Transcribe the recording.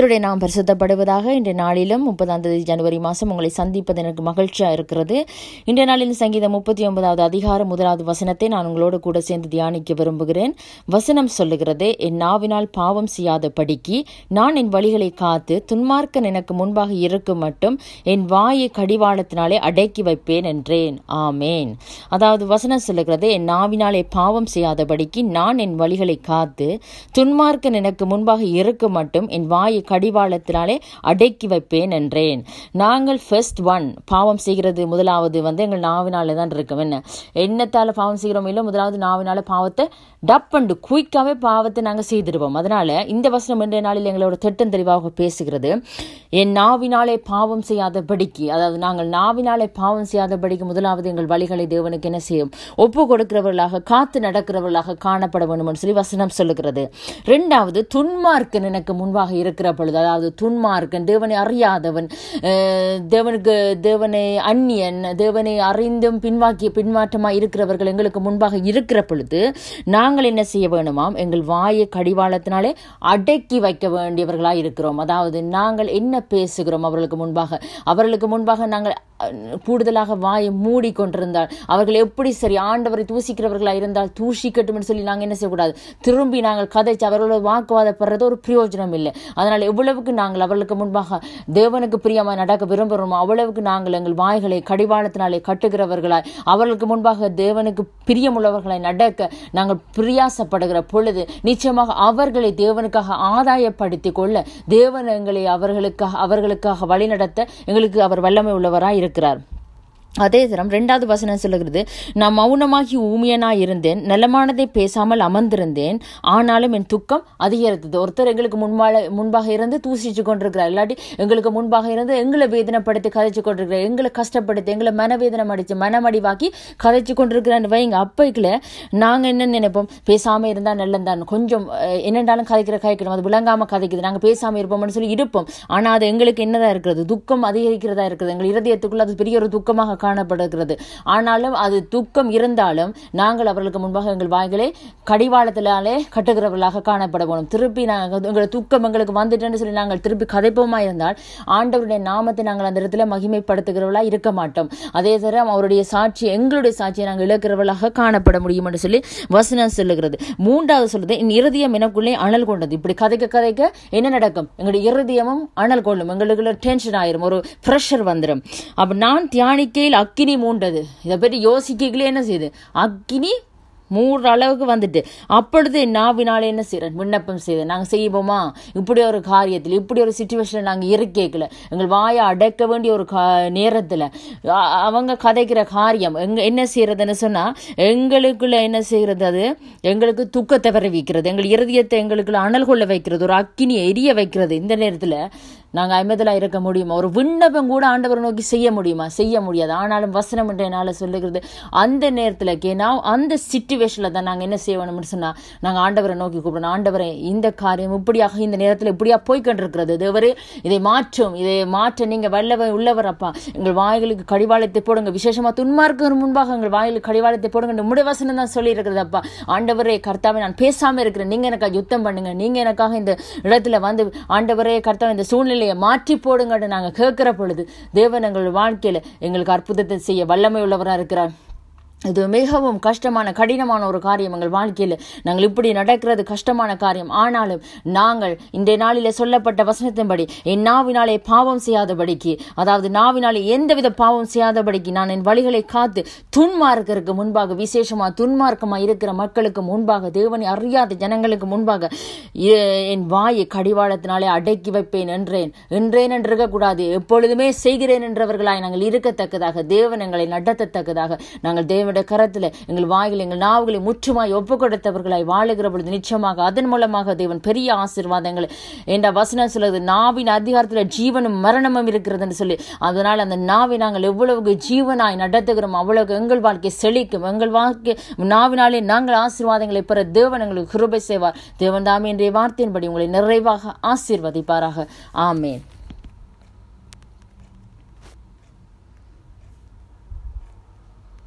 கர்த்தருடைய நாம் பரிசுத்தப்படுவதாக இன்றைய நாளிலும் முப்பதாம் தேதி ஜனவரி மாதம் உங்களை சந்திப்பது எனக்கு மகிழ்ச்சியாக இருக்கிறது. இன்றைய நாளில் சங்கீதம் முப்பத்தி ஒன்பதாவது அதிகாரம் முதலாவது வசனத்தை நான் உங்களோடு கூட சேர்ந்து தியானிக்க விரும்புகிறேன். வசனம் சொல்லுகிறது என் நாவினால் பாவம் செய்யாத படிக்கு நான் என் வழிகளை காத்து துன்மார்க்கன் எனக்கு முன்பாக இருக்கும் மட்டும் என் வாயை கடிவாளத்தினாலே அடக்கி வைப்பேன் என்றேன். ஆமேன். அதாவது வசனம் சொல்லுகிறது என் நாவினாலே பாவம் செய்யாதபடிக்கு நான் என் வழிகளை காத்து துன்மார்க்கன் எனக்கு முன்பாக இருக்கும் மட்டும் என் வாயை கடிவாளத்தினாலே அடக்கி வைப்பேன் என்றேன். நாங்கள் ஃபர்ஸ்ட் ஒன் பாவம் செய்கிறது முதலாவது வந்து எங்கள் நாவினால தான் இருக்கும். என்ன? எண்ணத்தால் பாவம் செய்கிறோம் இல்லை முதலாவது நாவினால பாவத்தை டப் அண்டு குயிக்காகவே பாவத்தை நாங்கள் செய்திருப்போம் அதனால இந்த வசனம் இன்றைய நாளில் எங்களோட திட்டம் தெளிவாக பேசுகிறது. என் நாவினாலே பாவம் செய்யாதபடிக்கு அதாவது நாங்கள் நாவினாலே பாவம் செய்யாதபடிக்கு முதலாவது எங்கள் வழிகளை தேவனுக்கு என்ன செய்யும்? ஒப்பு கொடுக்கிறவர்களாக காத்து நடக்கிறவர்களாக காணப்பட வேண்டும் என்று சொல்லி வசனம் சொல்லுகிறது. ரெண்டாவது துன்மார்க்கன் எனக்கு முன்பாக இருக்கிற பொழுது அதாவது துன்மார்க்கன் தேவனை அறியாதவன் தேவனுக்கு தேவனை அந்நியன் தேவனை அறிந்தும் பின்வாக்கிய பின்மாற்றமாக இருக்கிறவர்கள் எங்களுக்கு முன்பாக இருக்கிற பொழுது நாங்கள் என்ன செய்ய வேணுமாம்? எங்கள் வாயை கடிவாளத்தினாலே அடக்கி வைக்க வேண்டியவர்களாக இருக்கிறோம். அதாவது நாங்கள் என்ன பேசுகிறோம் அவர்களுக்கு முன்பாக? அவர்களுக்கு முன்பாக நாங்கள் கூடுதலாக வாயை மூடி கொண்டிருந்தாள் அவர்கள் எப்படி சரி ஆண்டவரை தூசிக்கிறவர்களாக இருந்தால் தூஷிக்கட்டும் சொல்லி நாங்கள் என்ன செய்யக்கூடாது? திரும்பி நாங்கள் கதைச்சு அவர்களோட வாக்குவாதப்படுறது ஒரு பிரயோஜனம் இல்லை. அதனால் எவ்வளவுக்கு நாங்கள் அவர்களுக்கு முன்பாக தேவனுக்கு பிரியமாக நடக்க விரும்புகிறோமோ அவ்வளவுக்கு நாங்கள் எங்கள் வாய்களை கடிவாளத்தினாலே கட்டுகிறவர்களாய் அவர்களுக்கு முன்பாக தேவனுக்கு பிரியமுள்ளவர்களாய் நடக்க நாங்கள் பிரியாசப்படுகிற பொழுது நிச்சயமாக அவர்களை தேவனுக்காக ஆதாயப்படுத்திக் கொள்ள தேவன் எங்களை அவர்களுக்காக அவர்களுக்காக வழிநடத்த எங்களுக்கு அவர் வல்லமை உள்ளவராய் இருக்கிறார் arbitrar. அதே தரம் ரெண்டாவது வசனம் சொல்லுகிறது நான் மௌனமாகி ஊமியனா இருந்தேன் நலமானதை பேசாமல் அமர்ந்திருந்தேன். ஆனாலும் என் துக்கம் அதிகரித்தது. ஒருத்தர் எங்களுக்கு முன்பால முன்பாக இருந்து தூசிச்சு கொண்டிருக்கிறார். இல்லாட்டி எங்களுக்கு முன்பாக இருந்து எங்களை வேதனைப்படுத்தி கதைச்சு கொண்டிருக்கிறார். எங்களை கஷ்டப்படுத்தி எங்களை மனவேதனை அடித்து மனமடிவாக்கி கதைச்சு கொண்டிருக்கிறான்னு வைங்க அப்பைக்குள்ள நாங்கள் என்ன நினைப்போம்? பேசாமல் இருந்தால் நல்லந்தான் கொஞ்சம் என்னென்றாலும் கதைக்கிற கதைக்கணும் அது விளங்காமல் கதைக்குது. நாங்கள் பேசாமல் இருப்போம்னு சொல்லி இருப்போம் ஆனால் அது எங்களுக்கு என்னதான் இருக்கிறது? துக்கம் அதிகரிக்கிறதா இருக்குது எங்கள் இருதயத்துக்குள்ள அது பெரிய ஒரு துக்கமாக காணப்படுகிறது. ஆனாலும் அது துக்கம் இருந்தாலும் நாங்கள் அவர்களுக்கு முன்பாக எங்கள் வாய்களை கடிவாளத்தினாலே கட்டுகிறவர்களாக காணப்படுவோம் திருப்பி நாங்கள் எங்கள் துக்கம் எங்களுக்கு வந்துட்டேன்னு சொல்லி நாங்கள் திருப்பி கதைப்போமா இருந்தால் ஆண்டவருடைய நாமத்தை நாங்கள் அந்த இடத்துல மகிமைப்படுத்துகிறவர்களாக இருக்க மாட்டோம். அதே தரம் அவருடைய சாட்சி எங்களுடைய சாட்சியை நாங்கள் இழக்கிறவர்களாக காணப்பட முடியும் என்று சொல்லி வசனம் சொல்லுகிறது. மூன்றாவது சொல்லுது என் இருதயம் எனக்குள்ளே அனல் கொண்டது. இப்படி கதைக்க கதைக்க என்ன நடக்கும்? எங்களுடைய இருதயமும் அனல் கொள்ளும். எங்களுக்குள்ள டென்ஷன் ஆயிரும். ஒரு ப்ரெஷர் வந்துடும் அப்ப நான் தியானிக்கையில் அக்கினி மூண்டது. இதை பற்றி யோசிக்கலே என்ன செய்யுது அக்கினி மூடுற அளவுக்கு வந்துட்டு. அப்பொழுது நாவினாலே என்ன செய்கிறேன் விண்ணப்பம் செய்தேன் நாங்கள் செய்வோமா? இப்படி ஒரு காரியத்தில் இப்படி ஒரு சுச்சுவேஷனில் நாங்கள் இருக்கேக்கல. எங்கள் வாயை அடக்க வேண்டிய ஒரு கா நேரத்தில் அவங்க கதைக்கிற காரியம் எங்க என்ன செய்யறதுன்னு சொன்னால் எங்களுக்குள்ள என்ன செய்கிறது அது? எங்களுக்கு துக்கத்தை விரைவிக்கிறது. எங்கள் இருதயத்தை எங்களுக்குள்ள அனல் கொள்ள வைக்கிறது. ஒரு அக்கினியை எரிய வைக்கிறது. இந்த நேரத்தில் நாங்கள் ஐம்பதில் இருக்க முடியுமா? ஒரு விண்ணப்பம் கூட ஆண்டவரை நோக்கி செய்ய முடியுமா? செய்ய முடியாது. ஆனாலும் வசனம் என்ற என்னால் சொல்லுகிறது அந்த நேரத்தில் கேனா அந்த சுச்சுவேஷனில் தான் நாங்கள் என்ன செய்யணும்னு சொன்னால் நாங்கள் ஆண்டவரை நோக்கி கூப்பிடணும். ஆண்டவரை இந்த காரியம் இப்படியாக இந்த நேரத்தில் இப்படியா போய்கொண்டிருக்கிறது தேவரே இதை மாற்றும். இதை மாற்ற நீங்கள் வல்லவர் உள்ளவர் அப்பா எங்கள் வாய்களுக்கு கடிவாளத்தை போடுங்க. விசேஷமாக துன்மார்க்கு முன்பாக எங்கள் வாயிலுக்கு கடிவாளத்தை போடுங்க நம்முடைய வசனம் தான் சொல்லியிருக்கிறது அப்பா. ஆண்டவரே கர்த்தாவை நான் பேசாமல் இருக்கிறேன். நீங்கள் எனக்காக யுத்தம் பண்ணுங்கள் நீங்கள் எனக்காக இந்த இடத்துல வந்து ஆண்டவரே கர்த்தாவை இந்த சூழ்நிலை சூழ்நிலையை மாற்றி போடுங்கன்னு நாங்கள் கேட்கிற பொழுது தேவன் எங்கள் வாழ்க்கையில் எங்களுக்கு அற்புதத்தை செய்ய வல்லமை உள்ளவராக இருக்கிறார். இது மிகவும் கஷ்டமான கடினமான ஒரு காரியம் எங்கள் வாழ்க்கையில். நாங்கள் இப்படி நடக்கிறது கஷ்டமான காரியம். ஆனாலும் நாங்கள் இந்த நாளில் சொல்லப்பட்ட வசனத்தின்படி என் நாவினாலே பாவம் செய்யாதபடிக்கு அதாவது நாவினாலே எந்தவித பாவம் செய்யாதபடிக்கு நான் என் வழிகளை காத்து துன்மார்க்கருக்கு முன்பாக விசேஷமாக துன்மார்க்கமாக இருக்கிற மக்களுக்கு முன்பாக தேவனை அறியாத ஜனங்களுக்கு முன்பாக என் வாயை கடிவாளத்தினாலே அடக்கி வைப்பேன் என்றேன். என்றேன் என்று இருக்கக்கூடாது எப்பொழுதுமே செய்கிறேன் என்றவர்களாய் நாங்கள் இருக்கத்தக்கதாக தேவன் எங்களை நடத்தத்தக்கதாக நாங்கள் தேவனுடைய கரத்தில் எங்கள் வாயில் எங்கள் நாவுகளை முற்றுமாய் ஒப்பு கொடுத்தவர்களாய் வாழுகிற பொழுது நிச்சயமாக அதன் மூலமாக தேவன் பெரிய ஆசீர்வாதங்களை என்ற வசனம் சொல்லுது. நாவின் அதிகாரத்தில் ஜீவனும் மரணமும் இருக்கிறதுன்னு சொல்லி. அதனால் அந்த நாவை நாங்கள் எவ்வளவு ஜீவனாய் நடத்துகிறோம் அவ்வளவு எங்கள் வாழ்க்கை செழிக்கும். எங்கள் வாழ்க்கை நாவினாலே நாங்கள் ஆசீர்வாதங்களை பெற தேவன் எங்களுக்கு கிருபை செய்வார். தேவன் தாமே இன்றைய வார்த்தையின்படி உங்களை நிறைவாக ஆசீர்வதிப்பாராக. ஆமேன்.